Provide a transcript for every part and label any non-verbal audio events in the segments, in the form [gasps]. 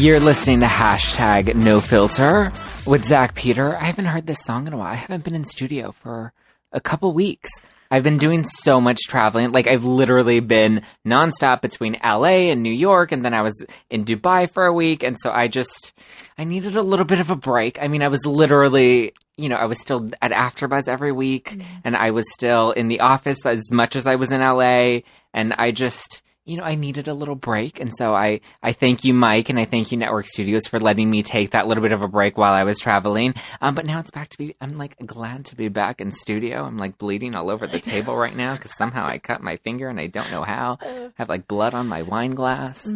You're listening to hashtag no filter with Zach Peter. I haven't heard this song in a while. I haven't been in studio for a couple weeks. I've been doing so much traveling. Like I've literally been nonstop between LA and New York and then I was in Dubai for a week and so I just I needed a little bit of a break. I mean, I was literally, you know, I was still at AfterBuzz every week mm-hmm. and I was still in the office as much as I was in LA and I just you know, I needed a little break. And so I, I thank you, Mike, and I thank you, Network Studios, for letting me take that little bit of a break while I was traveling. Um, but now it's back to be, I'm like glad to be back in studio. I'm like bleeding all over the [laughs] table right now because somehow I cut my finger and I don't know how. I have like blood on my wine glass.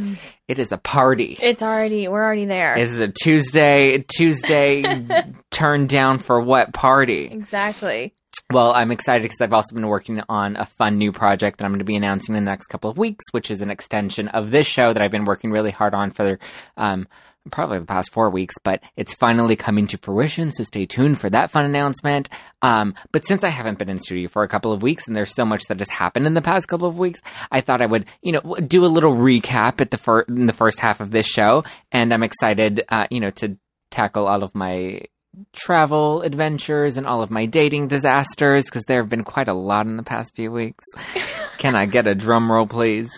It is a party. It's already we're already there. This is a Tuesday, Tuesday [laughs] turn down for what party? exactly. Well, I'm excited because I've also been working on a fun new project that I'm going to be announcing in the next couple of weeks, which is an extension of this show that I've been working really hard on for um, probably the past four weeks, but it's finally coming to fruition. So stay tuned for that fun announcement. Um, but since I haven't been in studio for a couple of weeks and there's so much that has happened in the past couple of weeks, I thought I would, you know, do a little recap at the fir- in the first half of this show. And I'm excited, uh, you know, to tackle all of my travel adventures and all of my dating disasters because there have been quite a lot in the past few weeks. [laughs] Can I get a drum roll, please?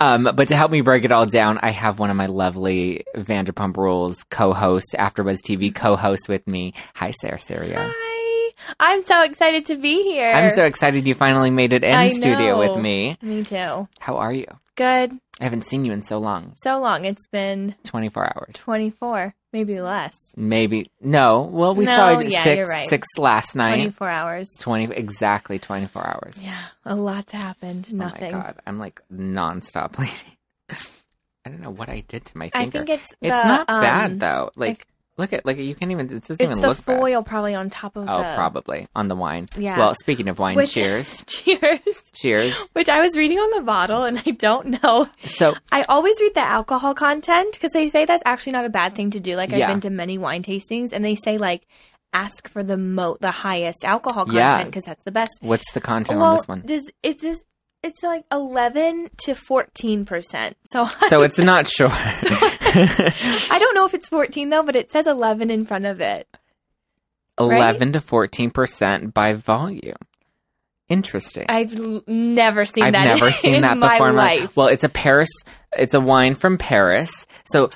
Um, but to help me break it all down, I have one of my lovely Vanderpump Rules co-hosts, AfterBuzz TV co-host with me. Hi, Sarah Serio. Hi. I'm so excited to be here. I'm so excited you finally made it in I studio with me. Me too. How are you? Good. I haven't seen you in so long. So long. It's been 24 hours. 24, maybe less. Maybe. No. Well, we No, saw it yeah, six, right. six last night. 24 hours. 20 exactly 24 hours. Yeah, a lot's happened. Nothing. Oh my god, I'm like nonstop [laughs] bleeding. I don't know what I did to my I finger. think it's it's the, not um, bad though. Like- look at like you can't even. It doesn't It's even the look bad. foil probably on top of Oh, the. probably on the wine. Yeah. Well, speaking of wine, Which- cheers, [laughs] Cheers. cheers. Which I was reading on the bottle and I don't know. So I always read the alcohol content because they say that's actually not a bad thing to do. Like I've been to many wine tastings and they say like ask for the mo the highest alcohol content because that's the best. what's the content well, on this one? does it's just it's like eleven to fourteen percent. So So it's not sure. [laughs] [laughs] I don't know if it's fourteen though, but it says eleven in front of it. Eleven to fourteen percent by volume. Interesting. I've l- never seen I've that. never [laughs] in, seen that my before in my life. Well, it's a Paris. It's a wine from Paris. So,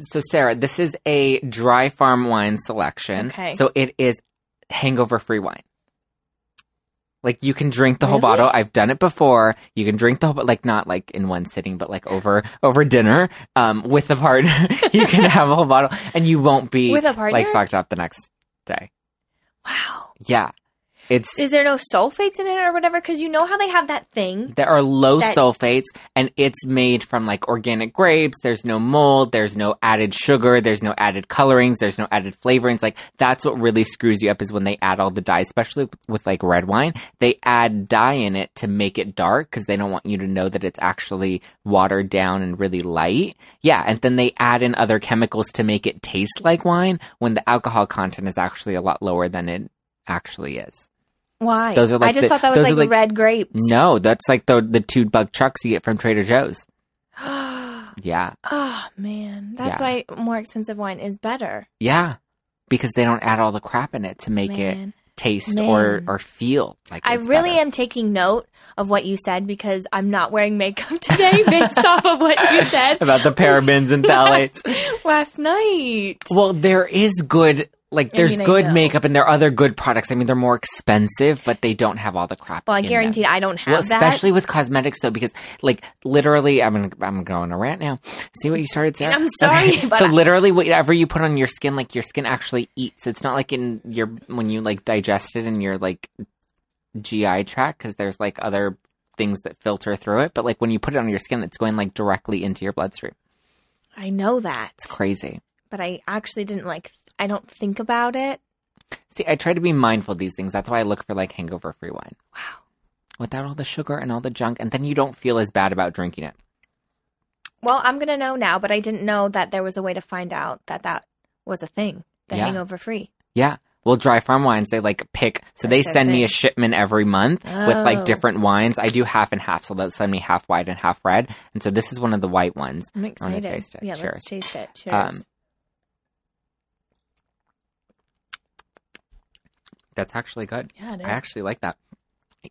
so Sarah, this is a dry farm wine selection. Okay. So it is hangover-free wine. Like you can drink the whole bottle. I've done it before. You can drink the whole, like not like in one sitting, but like over over dinner, um, with a partner. [laughs] you can have a whole bottle, and you won't be With a partner? like fucked up the next day. Wow. Yeah, it's Is there no sulfates in it or whatever? Because you know how they have that thing. There are low That- sulfates, and it's made from like organic grapes. There's no mold. There's no added sugar. There's no added colorings. There's no added flavorings. Like that's what really screws you up is when they add all the dyes, especially with, with like red wine. They add dye in it to make it dark because they don't want you to know that it's actually watered down and really light. Yeah, and then they add in other chemicals to make it taste like wine when the alcohol content is actually a lot lower than it actually is. Why? Those are like I just the- thought that was like, like- red grapes. No, that's like the the two buck chucks you get from Trader Joe's. [gasps] Yeah, oh man, that's Yeah. why more expensive wine is better. yeah, because they don't add all the crap in it to make it taste or Man. or feel like. I really better. am taking note of what you said because I'm not wearing makeup [laughs] today based off of what you said [laughs] about the parabens and [laughs] phthalates. last night. Well, there is good. Like, I there's mean, good makeup and there are other good products. I mean, they're more expensive, but they don't have all the crap. Well, I guarantee I don't have Well, that. especially with cosmetics though, because like literally, I'm gonna, I'm going to rant now. See what you started, Sarah? I'm sorry, Okay. but so I- literally, whatever you put on your skin, like your skin actually eats. It's not like in your when you like digest it in your like GI tract because there's like other things that filter through it. But like when you put it on your skin, it's going like directly into your bloodstream. I know that, It's crazy. but I actually didn't like. I don't think about it. See, I try to be mindful of these things. That's why I look for like hangover free wine Wow. without all the sugar and all the junk, and then you don't feel as bad about drinking it. Well, I'm gonna know now, but I didn't know that there was a way to find out that that was a thing. The Yeah. hangover free. Yeah. Well, Dry Farm Wines, they like pick, so they That's their send me a shipment every month with Oh. like different wines. I do half and half, so they'll send me half white and half red. And so this is one of the white ones. I'm I wanna taste it. Yeah, Cheers. let's taste it. Cheers. Um, That's actually good. yeah. I actually like that.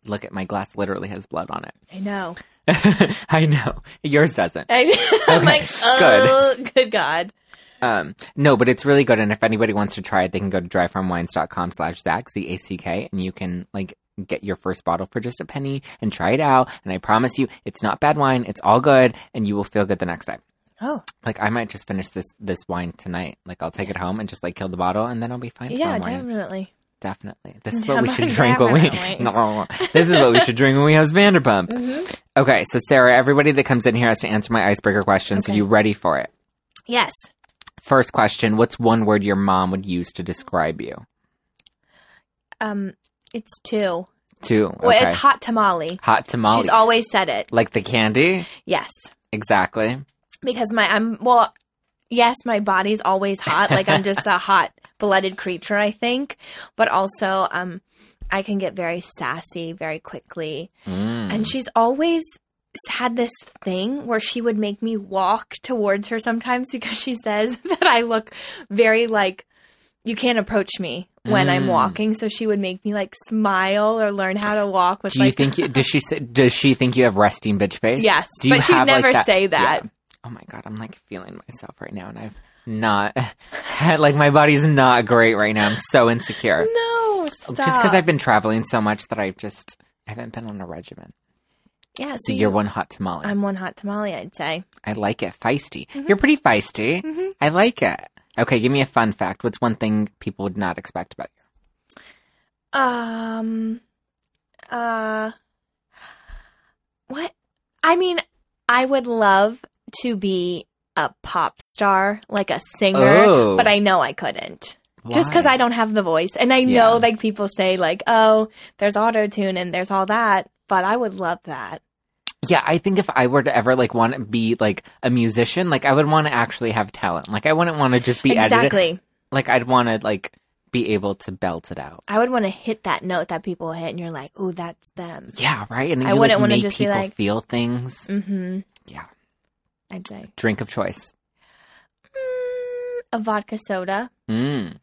Look at my glass; literally has blood on it. I know. [laughs] I know yours doesn't. I, [laughs] I'm Okay, like, oh, good. God. Um, no, but it's really good. And if anybody wants to try it, they can go to dryfarmwines.com slash Zach, Z-A-C-K, and you can like get your first bottle for just a penny and try it out. And I promise you, it's not bad wine. It's all good and you will feel good the next day. Oh, Like I might just finish this, this wine tonight. Like I'll take it home and just like kill the bottle and then I'll be fine. yeah, definitely. Definitely. This is what we should drink when we. [laughs] No, this is what we should drink when we host Vanderpump. Mm-hmm. Okay, so Sarah, everybody that comes in here has to answer my icebreaker questions. Are you ready for it? Yes. First question: What's one word your mom would use to describe you? Um, it's two. Two. Okay. Well, it's hot tamale. Hot tamale. She's always said it. like the candy. Yes, Exactly. because my I'm well. Yes, my body's always hot. Like I'm just a [laughs] hot blooded creature, I think. But also, um, I can get very sassy very quickly. Mm. And she's always had this thing where she would make me walk towards her sometimes because she says [laughs] that I look very like you can't approach me when I'm Mm. walking. So she would make me like smile or learn how to walk with Do you like think? You, does she? say- [laughs] Does she think you have resting bitch face? Yes, Do but she'd have, like, never say that. Yeah. Oh my god, I'm like feeling myself right now, and I've not had [laughs] like my body's not great right now. I'm so insecure. No, stop. Just because I've been traveling so much that I've just I haven't been on a regimen. yeah. So you're one hot tamale. I'm one hot tamale. I'd say. I like it. Feisty. Mm-hmm. You're pretty feisty. Mhm. I like it. Okay, give me a fun fact. What's one thing people would not expect about you? Um. Uh. What? I mean, I would love to be a pop star, like a singer, Oh. but I know I couldn't. Just because I don't have the voice. And I Yeah. know, like, people say, like, oh, there's auto tune and there's all that, but I would love that. Yeah, I think if I were to ever like want to be like a musician, like I would want to actually have talent. Like I wouldn't want to just be edited. exactly. Like I'd want to like be able to belt it out. I would want to hit that note that people hit, and you're like, ooh, that's them. Yeah, right. And I you, like, wouldn't wanna make just be people like- feel things. Mm-hmm. Yeah. I'd say. Drink of choice. Mm, a vodka soda. Mm.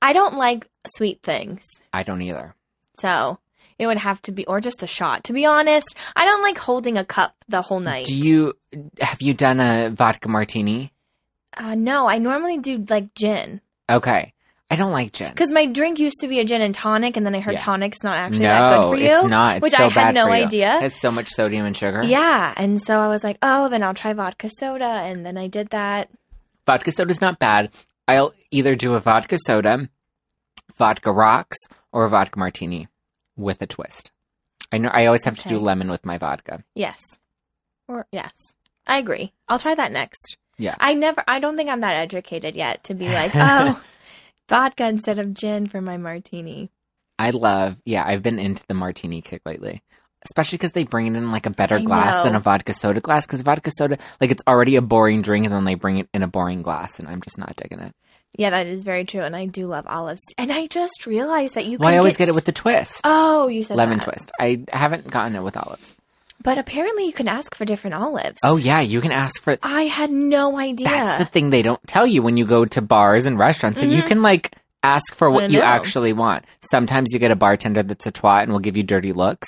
I don't like sweet things. I don't either. So it would have to be, or just a shot. To be honest, I don't like holding a cup the whole night. Do you have you done a vodka martini? Uh, no, I normally do like gin Okay, I don't like gin. because my drink used to be a gin and tonic, and then I heard Yeah. tonic's not actually that good for you. it's not. It's which so I had no idea. It has so much sodium and sugar. Yeah, and so I was like, oh, then I'll try vodka soda, and then I did that. vodka soda's not bad. I'll either do a vodka soda, vodka rocks, or a vodka martini with a twist. I know I always have to do lemon with my vodka. Yes, or yes, I agree. I'll try that next. Yeah. I never. I don't think I'm that educated yet to be [laughs] like, oh, vodka instead of gin for my martini. I love, yeah, I've been into the martini kick lately. Especially because they bring it in like a better I glass know. than a vodka soda glass. Because vodka soda, like it's already a boring drink, and then they bring it in a boring glass, and I'm just not digging it. Yeah, that is very true, and I do love olives. And I just realized that you. Well, can I always get get it with the twist, Oh, you said lemon that. twist. I haven't gotten it with olives. But apparently, you can ask for different olives. Oh yeah, you can ask for. I had no idea. That's the thing they don't tell you when you go to bars and restaurants. That you Mhm. can like ask for what you know. actually want. Sometimes you get a bartender that's a twat and will give you dirty looks,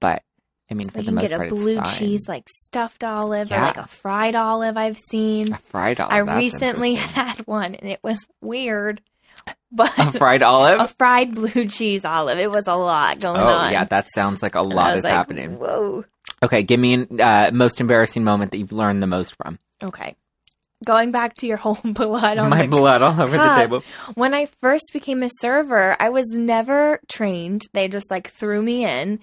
but I mean, for you the can most get a part, blue cheese like stuffed olive or like a fried olive. I've seen. A fried olive. I recently [laughs] had one, and it was weird. [laughs] But a fried olive. a fried blue cheese olive. It was a lot going oh on. yeah, that sounds like a And lot is like, happening. Whoa. Okay, give me an uh, most embarrassing moment that you've learned the most from. Okay. Going back to your [laughs] whole blood on My the blood all over the table. When I first became a server, I was never trained. They just like threw me in.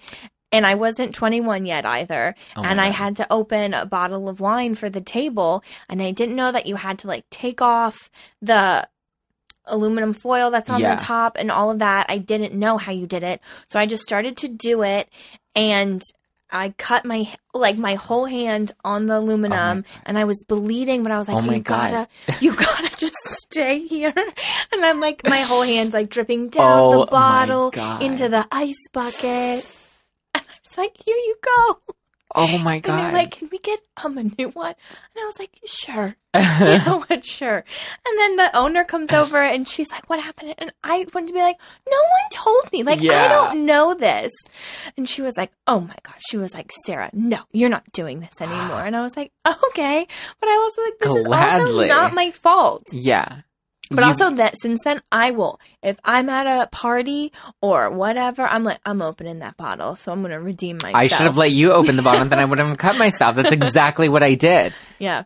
And I wasn't 21 yet either. Oh and I had to open a bottle of wine for the table. And I didn't know that you had to like take off the aluminum foil that's on Yeah. the top and all of that. I didn't know how you did it. So I just started to do it. And I cut my like my whole hand on the aluminum, oh and I was bleeding. But I was like, Oh my "You God. gotta, you [laughs] gotta just stay here." And I'm like, my whole hand's like dripping [laughs] down Oh the bottle into the ice bucket, and I'm like, "Here you go." Oh my god! And they're like, "Can we get um, a new one?" And I was like, "Sure." [laughs] you know what? Sure. And then the owner comes [sighs] over and she's like, "What happened?" And I wanted to be like, "No one told me. Like, I don't know this." And she was like, "Oh my gosh." She was like, "Sarah, no, you're not doing this [gasps] anymore." And I was like, "Okay," but I was like, "This Gladly. is also not my fault." yeah. But You- also that since then, I will if I'm at a party or whatever, I'm like, I'm opening that bottle, so I'm gonna redeem myself. I should have let you open the bottle and then I [laughs] would have cut myself. That's exactly what I did. Yeah,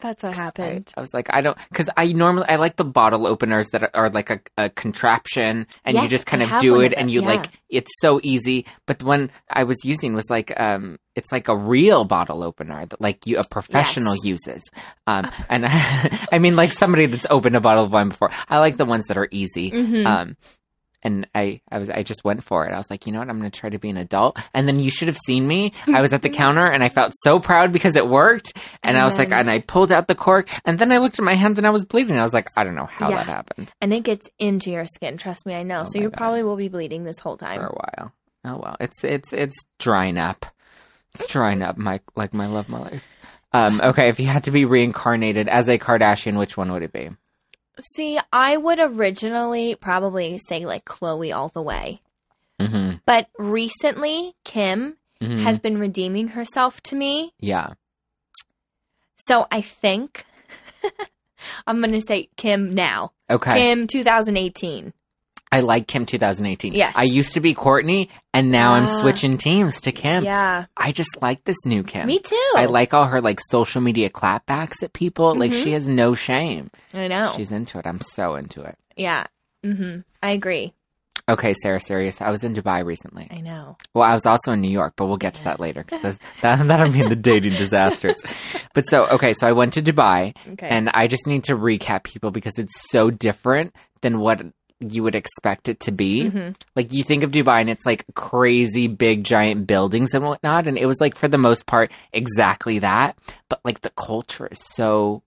that's what happened. I was like, I don't, because I normally I like the bottle openers that are, are like a, a contraption, and you just kind of do it, and you yeah. like it's so easy. But the one I was using was like, um, it's like a real bottle opener that like you a professional uses. Um, and I, [laughs] I mean like somebody that's opened a bottle of wine before. I like the ones that are easy. Mhm. Um, and I, I was, I just went for it. I was like, you know what? I'm going to try to be an adult. And then you should have seen me. I was at the [laughs] counter and I felt so proud because it worked. And, And I was like, and I pulled out the cork. And then I looked at my hands and I was bleeding. I was like, I don't know how Yeah. that happened and it gets into your skin. Trust me, I know. Oh so you God. probably will be bleeding this whole time. for a while. Oh well, it's it's it's drying up. It's drying up. My like my love, my life. Um, okay, if you had to be reincarnated as a Kardashian, which one would it be? See, I would originally probably say like Khloe all the way. Mm-hmm. But recently, Kim mm-hmm. has been redeeming herself to me. yeah. So I think [laughs] I'm going to say Kim now. Okay. Kim 2018. I like Kim 2018. Yes. I used to be Kourtney, and now I'm Ah. switching teams to Kim. Yeah. I just like this new Kim. Me too. I like all her like social media clapbacks at people. Like Mhm. she has no shame. I know. She's into it. I'm so into it. yeah. Mm-hmm. I agree. Okay, Sarah, serious. I was in Dubai recently. I know. Well, I was also in New York, but we'll get to that later because [laughs] that that'll be in the dating disasters. [laughs] But so okay, so I went to Dubai, Okay. and I just need to recap people because it's so different than what you would expect it to be. Mhm. Like you think of Dubai and it's like crazy big giant buildings and whatnot, and it was like for the most part exactly that. But like the culture is so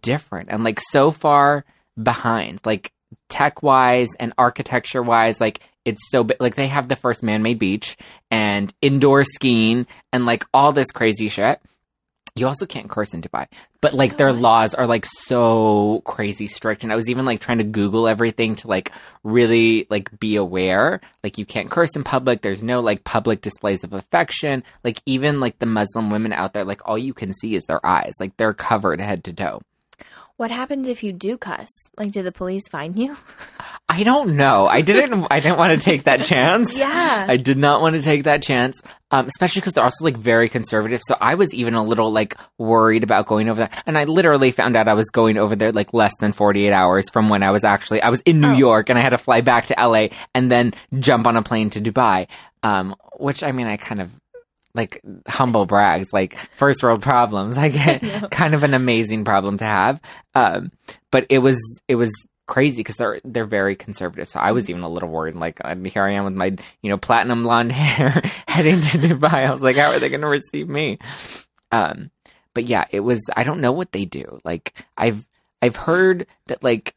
different and like so far behind, like tech wise and architecture wise, like it's so bi- like they have the first man made beach and indoor skiing and like all this crazy shit. You also can't curse in Dubai, but like their laws are like so crazy strict. And I was even like trying to Google everything to like really like be aware. Like you can't curse in public. There's no like public displays of affection. Like even like the Muslim women out there, like all you can see is their eyes. Like they're covered head to toe. What happens if you do cuss? Like, did the police find you? [laughs] I don't know. I didn't. I didn't want to take that [laughs] chance. Yeah. I did not want to take that chance, um, especially because they're also like very conservative. So I was even a little like worried about going over there. And I literally found out I was going over there like less than forty eight hours from when I was actually I was in New Oh. York and I had to fly back to LA and then jump on a plane to Dubai. Um, which I mean, I kind of like humble brags, like first world problems, [laughs] like know. kind of an amazing problem to have. Um, but it was it was crazy because they're they're very conservative. So I was even a little worried. Like here I am with my you know platinum blonde [laughs] hair heading to Dubai. I was like, how are they going to receive me? Um, but yeah, it was. I don't know what they do. Like I've I've heard that like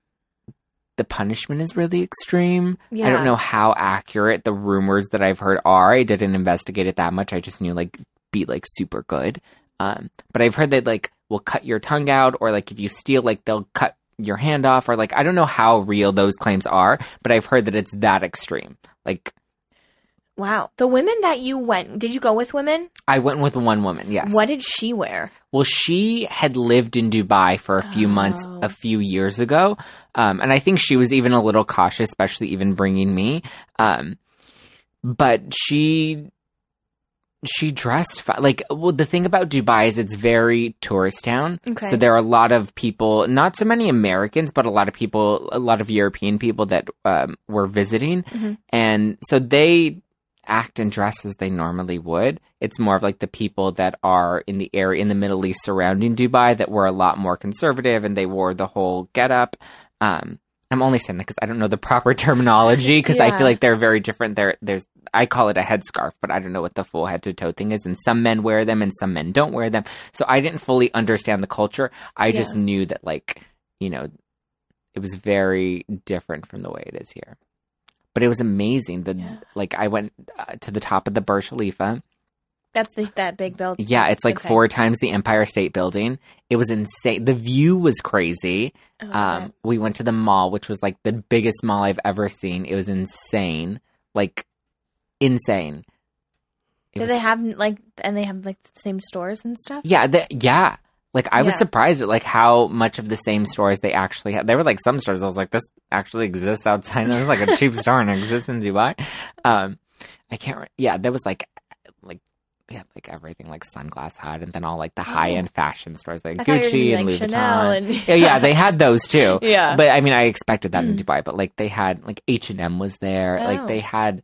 the punishment is really extreme. I don't know how accurate the rumors that I've heard are. I didn't investigate it that much. I just knew like be like super good. Um, but I've heard that like will cut your tongue out, or like if you steal, like they'll cut your hand off, or like I don't know how real those claims are, but I've heard that it's that extreme. Like Wow. The women that you went, did you go with women? I went with one woman. Yes. What did she wear? Well, she had lived in Dubai for a few months Oh. a few years ago. Um, and I think she was even a little cautious, especially even bringing me. Um, but she, she dressed like, well, the thing about Dubai is it's very tourist town. Okay. So there are a lot of people, not so many Americans, but a lot of people, a lot of European people that um, were visiting. Mhm. And so they act and dress as they normally would. It's more of like the people that are in the area in the Middle East surrounding Dubai that were a lot more conservative and they wore the whole getup. Um, I'm only saying that because I don't know the proper [laughs] terminology because I feel like they're very different. There, there's I call it a headscarf, but I don't know what the full head to toe thing is. And some men wear them, and some men don't wear them. So I didn't fully understand the culture. I just knew that, like, you know, it was very different from the way it is here. But it was amazing. The Yeah. like, I went uh, to the top of the Burj Khalifa. That's the, that big building. Yeah, it's like Okay. four times the Empire State Building. It was insane. The view was crazy. Oh, Um, we went to the mall, which was like the biggest mall I've ever seen. It was insane, like insane. It Do was- they have like and they have like the same stores and stuff? Yeah, the, yeah. Like I was surprised at like how much of the same stores they actually had. There were like some stores I was like, this actually exists outside. [laughs] There's like a cheap store and it exists in Dubai. Um, I can't. Re- yeah, there was like like they had like everything like Sunglass Hut and then all like the high end fashion stores like Oh. I thought you were gonna Gucci and like, Louis Chanel Vuitton. and yeah, [laughs] yeah, they had those too. [laughs] Yeah. But I mean, I expected that in Mm. Dubai. But like, they had like H and M was there. Like Oh. they had,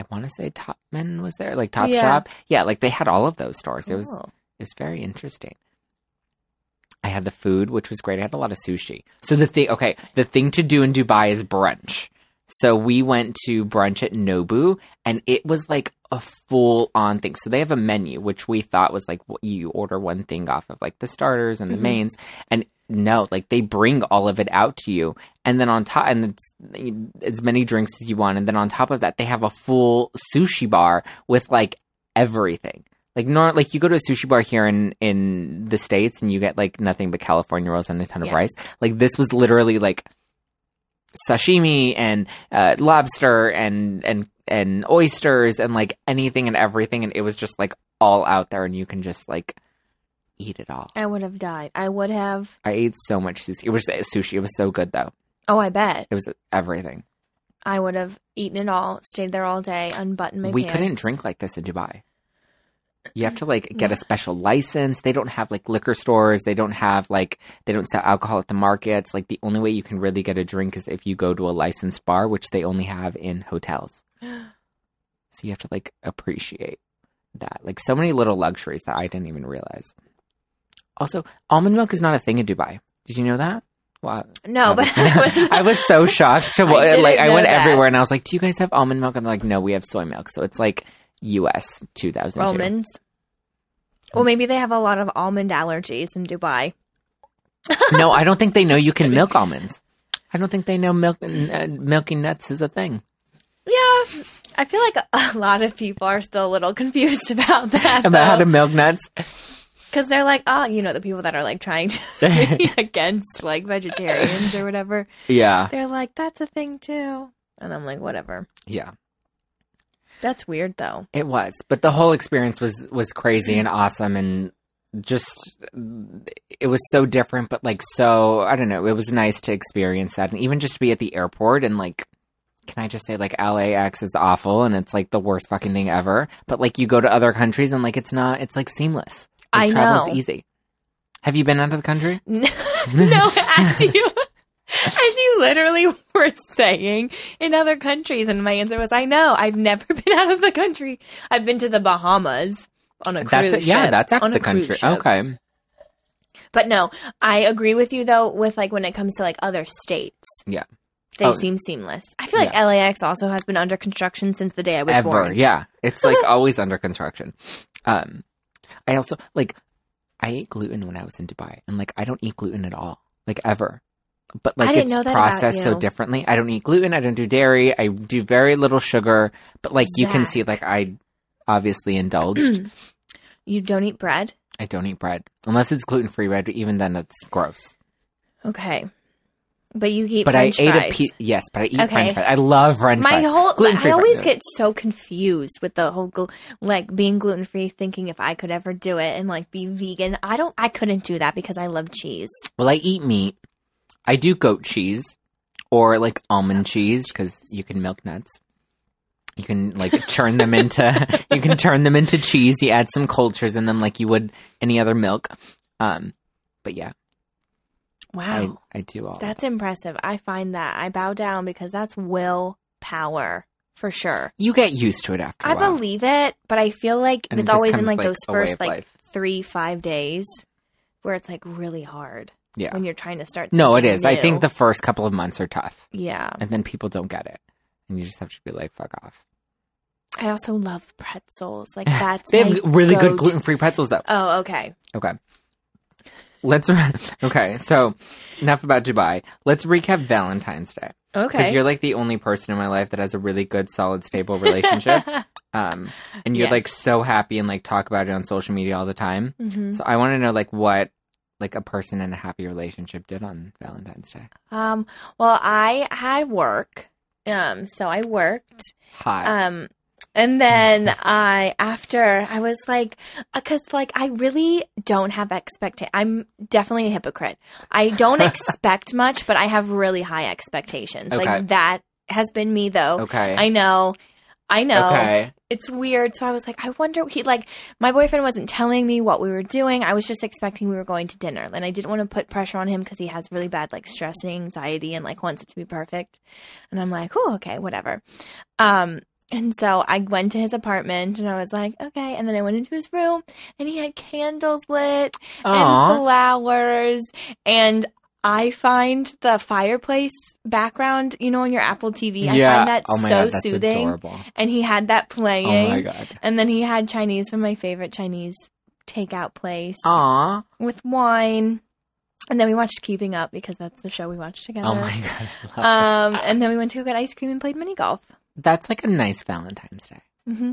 I want to say Topman was there. Like Top Yeah. Shop. Yeah, like they had all of those stores. It was it was very interesting. I had the food, which was great. I had a lot of sushi. So the thing, okay, the thing to do in Dubai is brunch. So we went to brunch at Nobu, and it was like a full on thing. So they have a menu, which we thought was like you order one thing off of like the starters and the Mhm. mains, and no, like they bring all of it out to you, and then on top, and it's as many drinks as you want, and then on top of that, they have a full sushi bar with like everything. Like nor like you go to a sushi bar here in in the states and you get like nothing but California rolls and a ton of Yeah. rice. Like this was literally like sashimi and uh, lobster and and and oysters and like anything and everything and it was just like all out there and you can just like eat it all. I would have died. I would have. I ate so much sushi. It was sushi. It was so good though. Oh, I bet It was everything. I would have eaten it all, stayed there all day, unbuttoned my. we pants. couldn't drink like this in Dubai. You have to like get a special license. They don't have like liquor stores. They don't have like they don't sell alcohol at the markets. Like the only way you can really get a drink is if you go to a licensed bar, which they only have in hotels. [gasps] So you have to like appreciate that. Like so many little luxuries that I didn't even realize. Also, almond milk is not a thing in Dubai. Did you know that? Wow. No, but I [laughs] was, I was so shocked. So [laughs] I like I went that. everywhere and I was like, "Do you guys have almond milk?" And they're like, "No, we have soy milk." So it's like U.S. 2002. almonds. Well, maybe they have a lot of almond allergies in Dubai. [laughs] no, I don't think they know you can milk almonds. I don't think they know milk uh, milking nuts is a thing. Yeah, I feel like a lot of people are still a little [laughs] confused about that. [laughs] About how to milk nuts. Because they're like, oh, you know, the people that are like trying to be against like vegetarians or whatever. Yeah, They're like, that's a thing too. And I'm like, whatever. yeah, That's weird though. it was. But the whole experience was was crazy and mm-hmm. awesome and just it was so different but like so i don't know it was nice to experience that and even just to be at the airport and like can i just say like LAX is awful and it's like the worst fucking thing ever but like you go to other countries and like it's not it's like seamless like, I travel's know. easy have you been out of the country [laughs] no, as [laughs] you, as you literally [laughs] were saying in other countries, and my answer was, I know. I've never [laughs] been out of the country. I've been to the Bahamas on a cruise that's it yeah ship, that's out of the country okay But no, I agree with you though. With like when it comes to like other states, Yeah. they Oh. seem seamless. I feel like Yeah. LAX also has been under construction since the day I was ever born. yeah it's like [laughs] always under construction um i also like i ate gluten when i was in dubai and like i don't eat gluten at all like ever but like it's know that about processed so differently i don't eat gluten i don't do dairy i do very little sugar but like you can see like i obviously indulged [clears throat] You don't eat bread? i don't eat bread unless it's gluten-free bread but even then that's gross Okay. But you eat but French i ate fries. a piece yes but i eat Okay. french fries i love french My fries whole Gluten-free I always fries. get so confused with the whole gl- like being gluten free, thinking if I could ever do it and like be vegan. I don't. I couldn't do that because I love cheese. Well, I eat meat. I do goat cheese or like almond cheese because you can milk nuts. You can like turn them into [laughs] you can turn them into cheese. You add some cultures in them like you would any other milk. Um, but yeah, Wow, I, I do all. that's impressive. I find that I bow down because that's willpower for sure. you get used to it after. I a while. I believe it, but I feel like And it it's just always in comes, like, like, those a way first of like life. three five days where it's like really hard. Yeah. when you're trying to start. No, it is. is. I think the first couple of months are tough, yeah. and then people don't get it, and you just have to be like, "Fuck off." I also love pretzels. Like [laughs] that's They have really good gluten free pretzels, though. Oh, okay. Okay. Let's. [laughs] Okay, so enough about Dubai. Let's recap Valentine's Day Okay. because you're like the only person in my life that has a really good, solid, stable relationship. [laughs] um, and you're Yes. like so happy and like talk about it on social media all the time. Mhm. So I want to know like what like a person in a happy relationship did on Valentine's Day. Um. Well, I had work. Um. So I worked. Hi. Um. And then [laughs] I, after I was like, because like I really don't have expectation. I'm definitely a hypocrite. I don't [laughs] expect much, but I have really high expectations. Okay. Like that has been me though. okay. I know. I know. Okay. It's weird. So I was like, I wonder he like my boyfriend wasn't telling me what we were doing. I was just expecting we were going to dinner. And I didn't want to put pressure on him because he has really bad like stress and anxiety and like wants it to be perfect. And I'm like, oh, okay, whatever. Um and so I went to his apartment and I was like, okay. And then I went into his room and he had candles lit and flowers. And I find the fireplace background, you know, on your Apple TV, I yeah. find that oh my so god, that's soothing adorable. and he had that playing. Oh my god. And then he had Chinese from my favorite Chinese takeout place Aw. with wine. And then we watched Keeping Up because that's the show we watched together. Oh my god. Um, and then we went to go get ice cream and played mini golf. That's like a nice Valentine's Day. hmm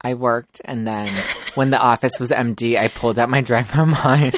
I worked, and then when the [laughs] office was empty, I pulled out my dry farm wines,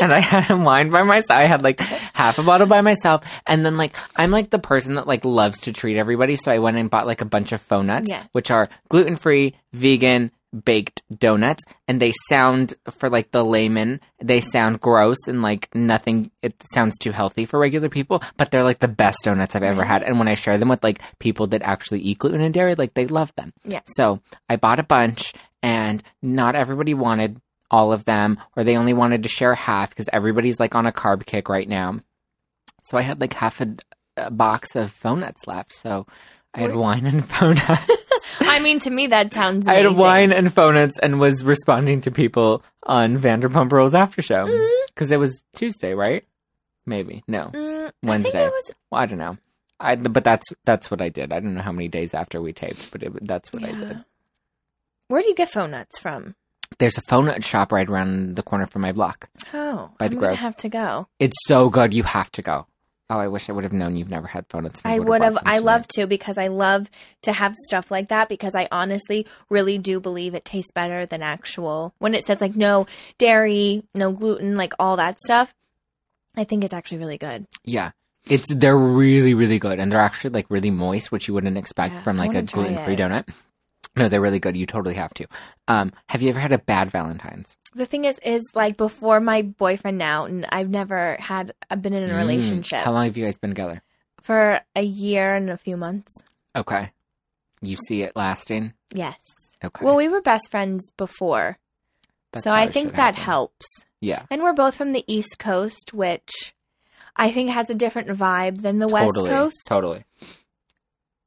[laughs] and I had a wine by myself. I had like half a bottle by myself, and then like I'm like the person that like loves to treat everybody, so I went and bought like a bunch of Fonuts, Yeah. which are gluten free, vegan, baked donuts, and they sound for like the layman, they sound gross and like nothing. It sounds too healthy for regular people, but they're like the best donuts I've ever had. And when I share them with like people that actually eat gluten and dairy, like they love them. Yeah. So I bought a bunch, and not everybody wanted all of them, or they only wanted to share half because everybody's like on a carb kick right now. So I had like half a, a box of Fonuts left. So I had wine and faux nuts. [laughs] I mean, to me, that sounds [laughs] I had wine and Fonuts and was responding to people on Vanderpump Rules after show because it was Tuesday, right? Maybe no, Mm, I Wednesday. it was, well, I don't know. I but that's that's what I did. I don't know how many days after we taped, but it, that's what I did. Where do you get Fonuts from? There's a nut shop right around the corner from my block. Oh, By I'm the gonna Grove. have to go. It's so good. You have to go. Oh, I wish I would have known you've never had Fonuts. I would've have. I love to because I love to have stuff like that because I honestly really do believe it tastes better than actual. When it says like no dairy, no gluten, like all that stuff, I think it's actually really good. Yeah. It's they're really really good and they're actually like really moist, which you wouldn't expect Yeah, from I like a wanna try gluten free it. donut. No, they're really good. You totally have to. Um, have you ever had a bad Valentine's? The thing is, is like before my boyfriend now, and I've never had. I've been in a Mm. relationship How long have you guys been together? for a year and a few months. Okay. You see it lasting? Yes. Okay. Well, we were best friends before, That's so how I it think should that happen. helps. Yeah. And we're both from the East Coast, which I think has a different vibe than the West. Coast. Totally.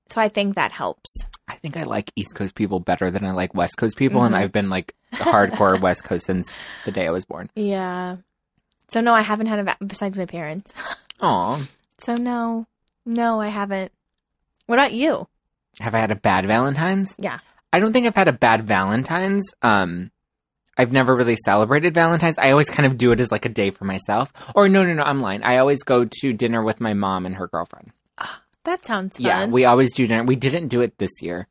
So I think that helps. I think I like East Coast people better than I like West Coast people, Mhm. and I've been like hardcore West Coast since the day I was born. [laughs] Yeah. So no, I haven't had a va- besides my parents. [laughs] Aw. So no, no, I haven't. What about you? Have I had a bad Valentine's? Yeah. I don't think I've had a bad Valentine's. Um, I've never really celebrated Valentine's. I always kind of do it as like a day for myself. Or no, no, no, I'm lying. I always go to dinner with my mom and her girlfriend. That sounds fun. Yeah, we always do dinner. We didn't do it this year.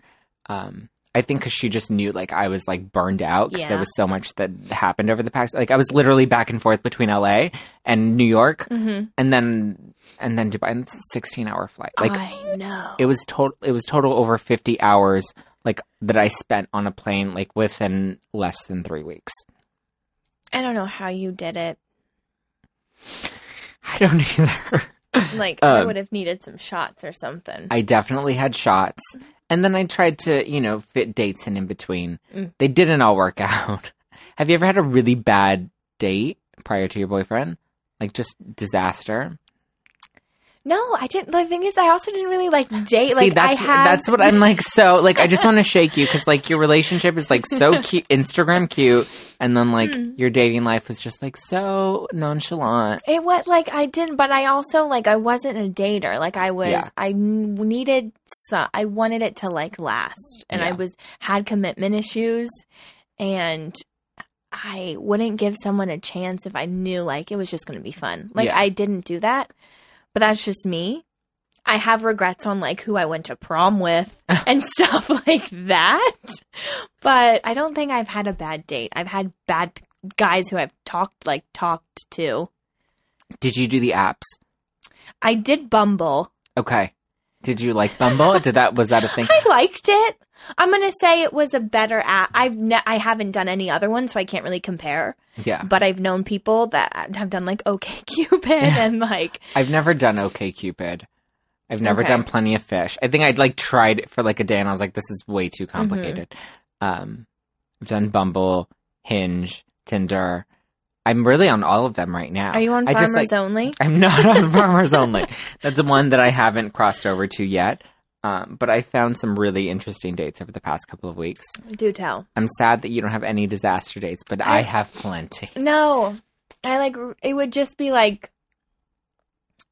Um, I think because she just knew like I was like burned out because Yeah. there was so much that happened over the past. Like I was literally back and forth between LA and New York, hmm and then and then Dubai. And it's a 16 hour flight. Like I know. it was total. It was total over 50 hours like that I spent on a plane like within less than three weeks. I don't know how you did it. I don't [laughs] either. [laughs] Like I Um, would have needed some shots or something. I definitely had shots. And then I tried to, you know, fit dates in in between. Mm. They didn't all work [laughs] out. Have you ever had a really bad date prior to your boyfriend? Like just disaster? No, I didn't. The thing is, I also didn't really like date. See, like that's I had. that's what I'm like. So like, I just want to shake you because like your relationship is like so [laughs] cute, Instagram cute, and then like Hmm. your dating life was just like so nonchalant. It was like I didn't, but I also like I wasn't a dater. Like I was, Yeah. I needed. Some, I wanted it to like last, and I was had commitment issues, and I wouldn't give someone a chance if I knew like it was just going to be fun. Like Yeah. I didn't do that, but that's just me. I have regrets on like who I went to prom with [laughs] and stuff like that. But I don't think I've had a bad date. I've had bad guys who I've talked like talked to. Did you do the apps? I did Bumble. Okay. Did you like Bumble? Did that was that a thing? I liked it. I'm gonna say it was a better app. I've ne- I haven't done any other ones, so I can't really compare. Yeah. But I've known people that have done like OK [laughs] Cupid and like [laughs] I've never done OK Cupid. I've never Okay. done Plenty of Fish. I think I'd like tried it for like a day, and I was like, "This is way too complicated." Mm-hmm. Um, I've done Bumble, Hinge, Tinder. I'm really on all of them right now. Are you on I Farmers just like Only? I'm not on [laughs] Farmers Only. That's the one that I haven't crossed over to yet. Um, but I found some really interesting dates over the past couple of weeks. Do tell. I'm sad that you don't have any disaster dates, but I, I- have plenty. No, I like it would just be like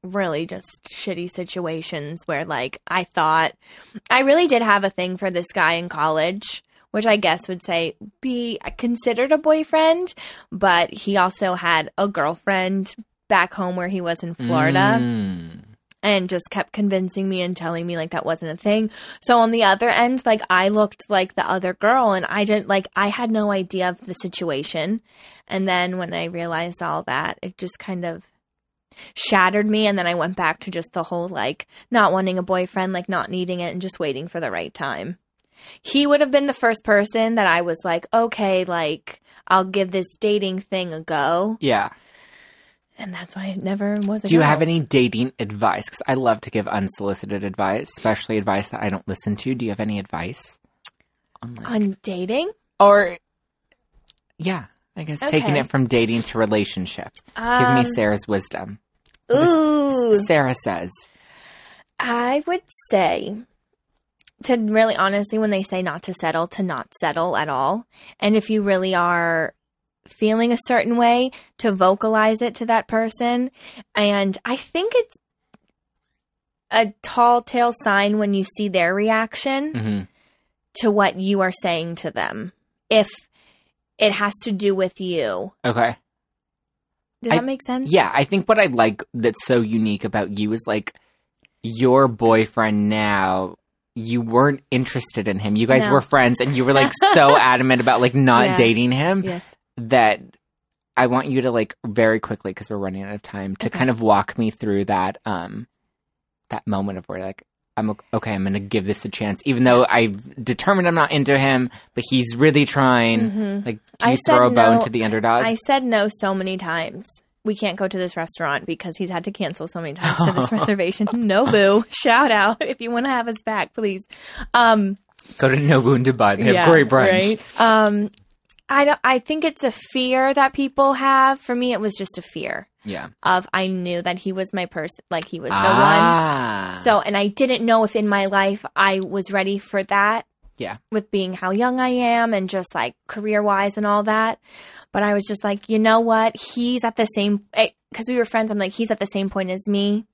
really just shitty situations where like I thought I really did have a thing for this guy in college, which I guess would say be considered a boyfriend, but he also had a girlfriend back home where he was in Florida Mm. And just kept convincing me and telling me like that wasn't a thing. So on the other end, like I looked like the other girl and I didn't like I had no idea of the situation. And then when I realized all that, it just kind of shattered me and then I went back to just the whole like not wanting a boyfriend, like not needing it and just waiting for the right time. He would have been the first person that I was like, okay, like I'll give this dating thing a go. Yeah. And that's why it never was a Do you have any dating advice? Because I love to give unsolicited advice, especially advice that I don't listen to. Do you have any advice? On like, on dating? or, yeah, I guess taking it from dating to relationship. Give Um, me Sarah's wisdom. Ooh, Sarah says, I would say to really honestly, when they say not to settle, to not settle at all. And if you really are feeling a certain way, to vocalize it to that person. And I think it's a tall tale sign when you see their reaction hmm to what you are saying to them. If it has to do with you. okay. Does I- that make sense? Yeah, I think what I like that's so unique about you is like your boyfriend now. You weren't interested in him. You guys No. were friends, and you were like so [laughs] adamant about like not Yeah. dating him Yes. That I want you to like very quickly because we're running out of time to Okay. kind of walk me through that um that moment of where like I'm okay. I'm gonna give this a chance, even though I've determined I'm not into him, but he's really trying. Mhm. Like, I throw a bone no- to the underdog? I said no so many times. We can't go to this restaurant because he's had to cancel so many times to this [laughs] reservation. Nobu, shout out if you want to have us back, please. Um, Go to Nobu in Dubai. They have great brunch. right? Um, I don't. I think it's a fear that people have. For me, it was just a fear Yeah. of I knew that he was my person, like he was the one. ah. So, and I didn't know if in my life I was ready for that. Yeah. With being how young I am and just like career wise and all that. But I was just like, you know what? He's at the same, because we were friends. I'm like, he's at the same point as me.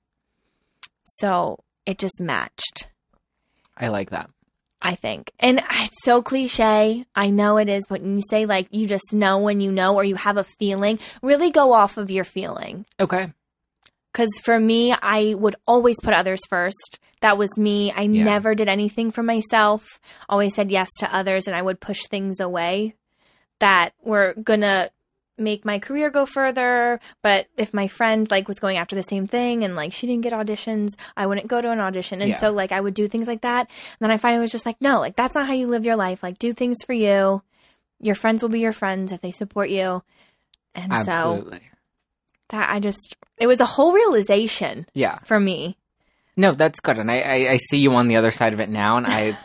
So it just matched, I like that. I think. And it's so cliche. I know it is. But when you say like, you just know when you know or you have a feeling, really go off of your feeling. Okay. Because for me, I would always put others first. That was me. I Yeah. never did anything for myself. Always said yes to others, and I would push things away that were gonna make my career go further. But if my friend like was going after the same thing and like she didn't get auditions, I wouldn't go to an audition. And Yeah. so like I would do things like that. And then I finally was just like, no, like that's not how you live your life. Like do things for you. Your friends will be your friends if they support you. And so that I just it was a whole realization Yeah. for me. No, that's good, and I, I, I see you on the other side of it now, and I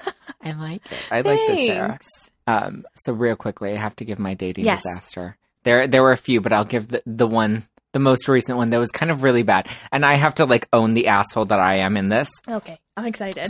I like it. I like this, Sarah. Um, so real quickly, I have to give my dating Yes. disaster. There there were a few, but I'll give the the one the most recent one that was kind of really bad. And I have to like own the asshole that I am in this. Okay, I'm excited.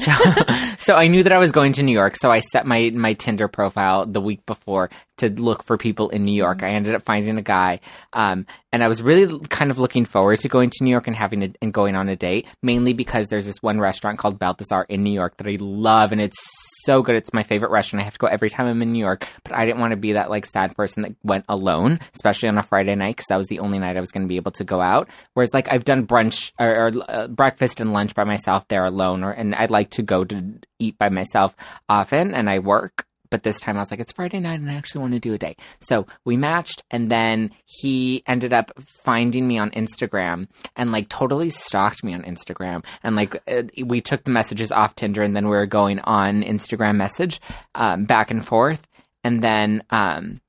so [laughs] I knew that I was going to New York, so I set my my Tinder profile the week before to look for people in New York. I ended up finding a guy, um, and I was really kind of looking forward to going to New York and having a, and going on a date, mainly because there's this one restaurant called Balthazar in New York that I love, and it's so good. It's my favorite restaurant. I have to go every time I'm in New York, but I didn't want to be that like sad person that went alone, especially on a Friday night because that was the only night I was going to be able to go out. Whereas like I've done brunch or, or uh, breakfast and lunch by myself there alone, or and I'd like to go to eat by myself often, and I work but this time I was like, it's Friday night and I actually want to do a date. So we matched, and then he ended up finding me on Instagram and like totally stalked me on Instagram. And like uh, we took the messages off Tinder, and then we were going on Instagram message um, back and forth. And then um,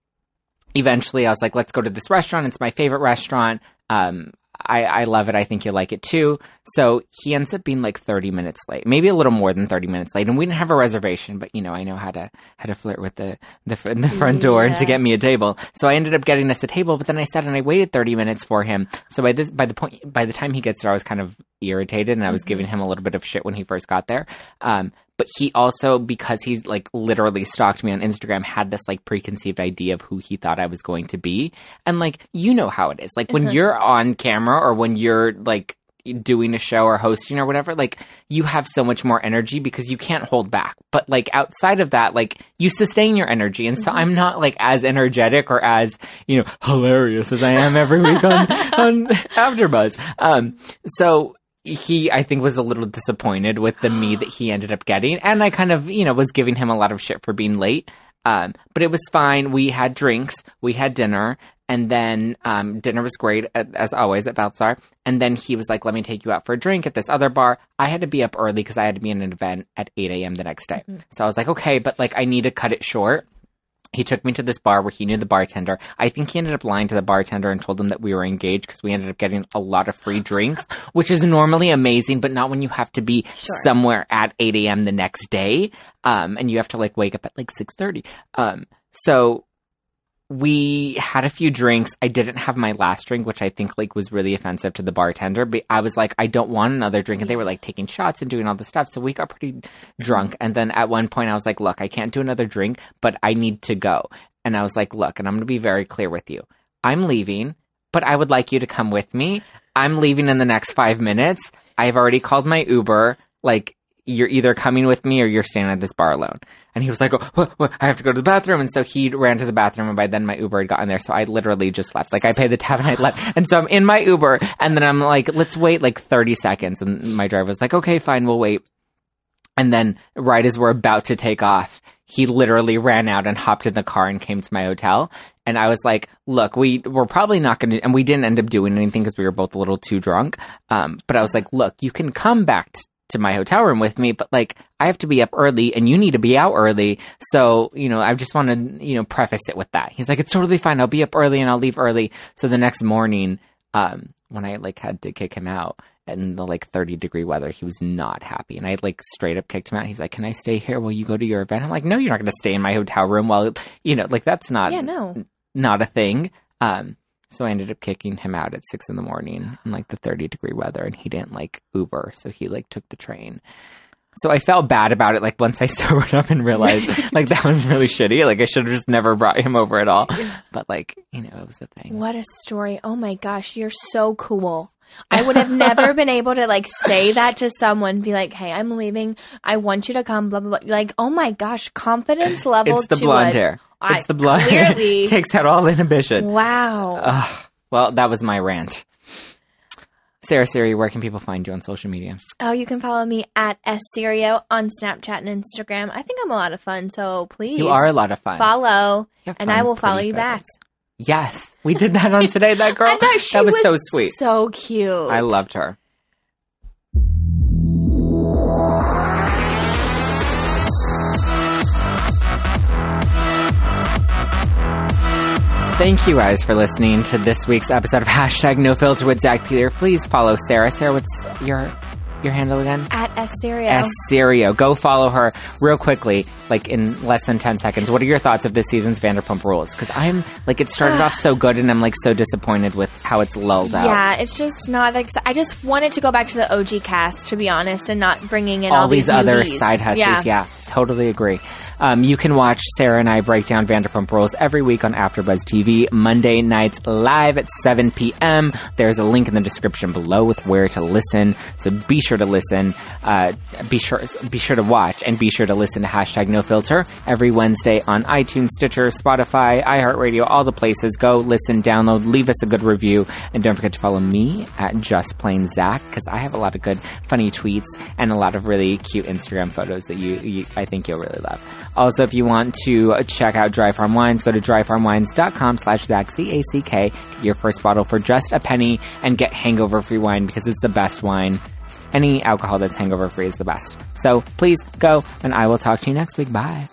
eventually I was like, let's go to this restaurant. It's my favorite restaurant. Um, I, I love it. I think you'll like it too. So he ends up being like 30 minutes late, maybe a little more than 30 minutes late. And we didn't have a reservation, but you know, I know how to, how to flirt with the, the, the front door Yeah. to get me a table. So I ended up getting us a table, but then I sat and I waited 30 minutes for him. So by this, by the point, by the time he gets there, I was kind of irritated and I was giving him a little bit of shit when he first got there. Um, but he also, because he's like literally stalked me on Instagram, had this like preconceived idea of who he thought I was going to be. And like, you know how it is. Like when you're on camera or when you're like, doing a show or hosting or whatever like you have so much more energy because you can't hold back. But like outside of that like you sustain your energy. And so i'm not like as energetic or as you know hilarious as i am every week on [laughs] on afterbuzz. Um so he i think was a little disappointed with the me that he ended up getting and i kind of you know was giving him a lot of shit for being late um but it was fine we had drinks we had dinner and then um, dinner was great as always at Balthazar. And then he was like, "Let me take you out for a drink at this other bar." I had to be up early because I had to be in an event at eight a.m. the next day. So I was like, "Okay," but like I need to cut it short. He took me to this bar where he knew the bartender. I think he ended up lying to the bartender and told him that we were engaged because we ended up getting a lot of free drinks, [laughs] which is normally amazing, but not when you have to be Sure. somewhere at 8 a.m. the next day. Um, and you have to like wake up at like 6.30. Um, so we had a few drinks. I didn't have my last drink, which I think like was really offensive to the bartender. But I was like, I don't want another drink, and they were like taking shots and doing all this stuff. So we got pretty drunk. And then at one point, I was like, Look, I can't do another drink, but I need to go. And I was like, Look, and I'm going to be very clear with you. I'm leaving, but I would like you to come with me. I'm leaving in the next five minutes. I've already called my Uber. Like, you're either coming with me or you're staying at this bar alone. And he was like, oh, what, what? I have to go to the bathroom. And so he ran to the bathroom. And by then my Uber had gotten there. So I literally just left. Like I paid the tab and I left. And so I'm in my Uber. And then I'm like, let's wait like 30 seconds. And my driver was like, okay, fine, we'll wait. And then right as we're about to take off, he literally ran out and hopped in the car and came to my hotel. And I was like, look, we we're probably not going to, and we didn't end up doing anything because we were both a little too drunk. Um, but I was like, look, you can come back t- to my hotel room with me, but like I have to be up early and you need to be out early. So, you know, I just want to, you know, preface it with that. He's like, it's totally fine. I'll be up early and I'll leave early. So the next morning, um, when I like had to kick him out in the like 30 degree weather, he was not happy. And I like straight up kicked him out. He's like, Can I stay here while you go to your event? I'm like, No, you're not going to stay in my hotel room while, you know, like that's not, yeah, no. not a thing. Um, so I ended up kicking him out at six in the morning in like the 30 degree weather and he didn't like Uber. So he like took the train. So I felt bad about it. Like once I [laughs] sobered up and realized [laughs] like that was really shitty. Like I should have just never brought him over at all. But like, you know, it was a thing. What a story. Oh my gosh, you're so cool. I would have [laughs] never been able to like say that to someone, be like, hey, I'm leaving. I want you to come, blah, blah, blah. Like, oh my gosh, confidence level It's the blonde a- hair. I- It's the blood. clearly- [laughs] Takes out all inhibition. Wow. Ugh. well, that was my rant. Sarah Siri, where can people find you on social media? Oh, you can follow me at Serio on Snapchat and Instagram. I think I'm a lot of fun, so please You are a lot of fun. follow, have and I will follow you back. Yes, we did that on [laughs] today. That girl, I know she that was, so sweet. so cute. I loved her. Thank you guys for listening to this week's episode of hashtag No Filter with Zach Peter. Please follow Sarah. Sarah, what's your your handle again? At S Serio. S Serio. Go follow her real quickly, like in less than 10 seconds. What are your thoughts of this season's Vanderpump Rules? Because I'm, like, it started off so good and I'm, like, so disappointed with how it's lulled out. Yeah, it's just not. Ex- I just wanted to go back to the OG cast, to be honest, and not bringing in all, all these other newbies. side hustles. Yeah. Yeah. totally agree. Um, you can watch Sarah and I break down Vanderpump Rules every week on AfterBuzz TV, Monday nights live at 7 p.m. There's a link in the description below with where to listen, so be sure to listen. Uh, be sure be sure to watch and be sure to listen to hashtag No Filter every Wednesday on iTunes, Stitcher, Spotify, iHeartRadio, all the places. Go listen, download, leave us a good review, and don't forget to follow me at Just Plain Zach because I have a lot of good, funny tweets and a lot of really cute Instagram photos that you, you I think you'll really love. Also, if you want to check out Dry Farm Wines, go to dryfarmwines.com slash Zach, Z-A-C-K. Get your first bottle for just a penny and get hangover-free wine because it's the best wine. Any alcohol that's hangover-free is the best. So please go, and I will talk to you next week. Bye.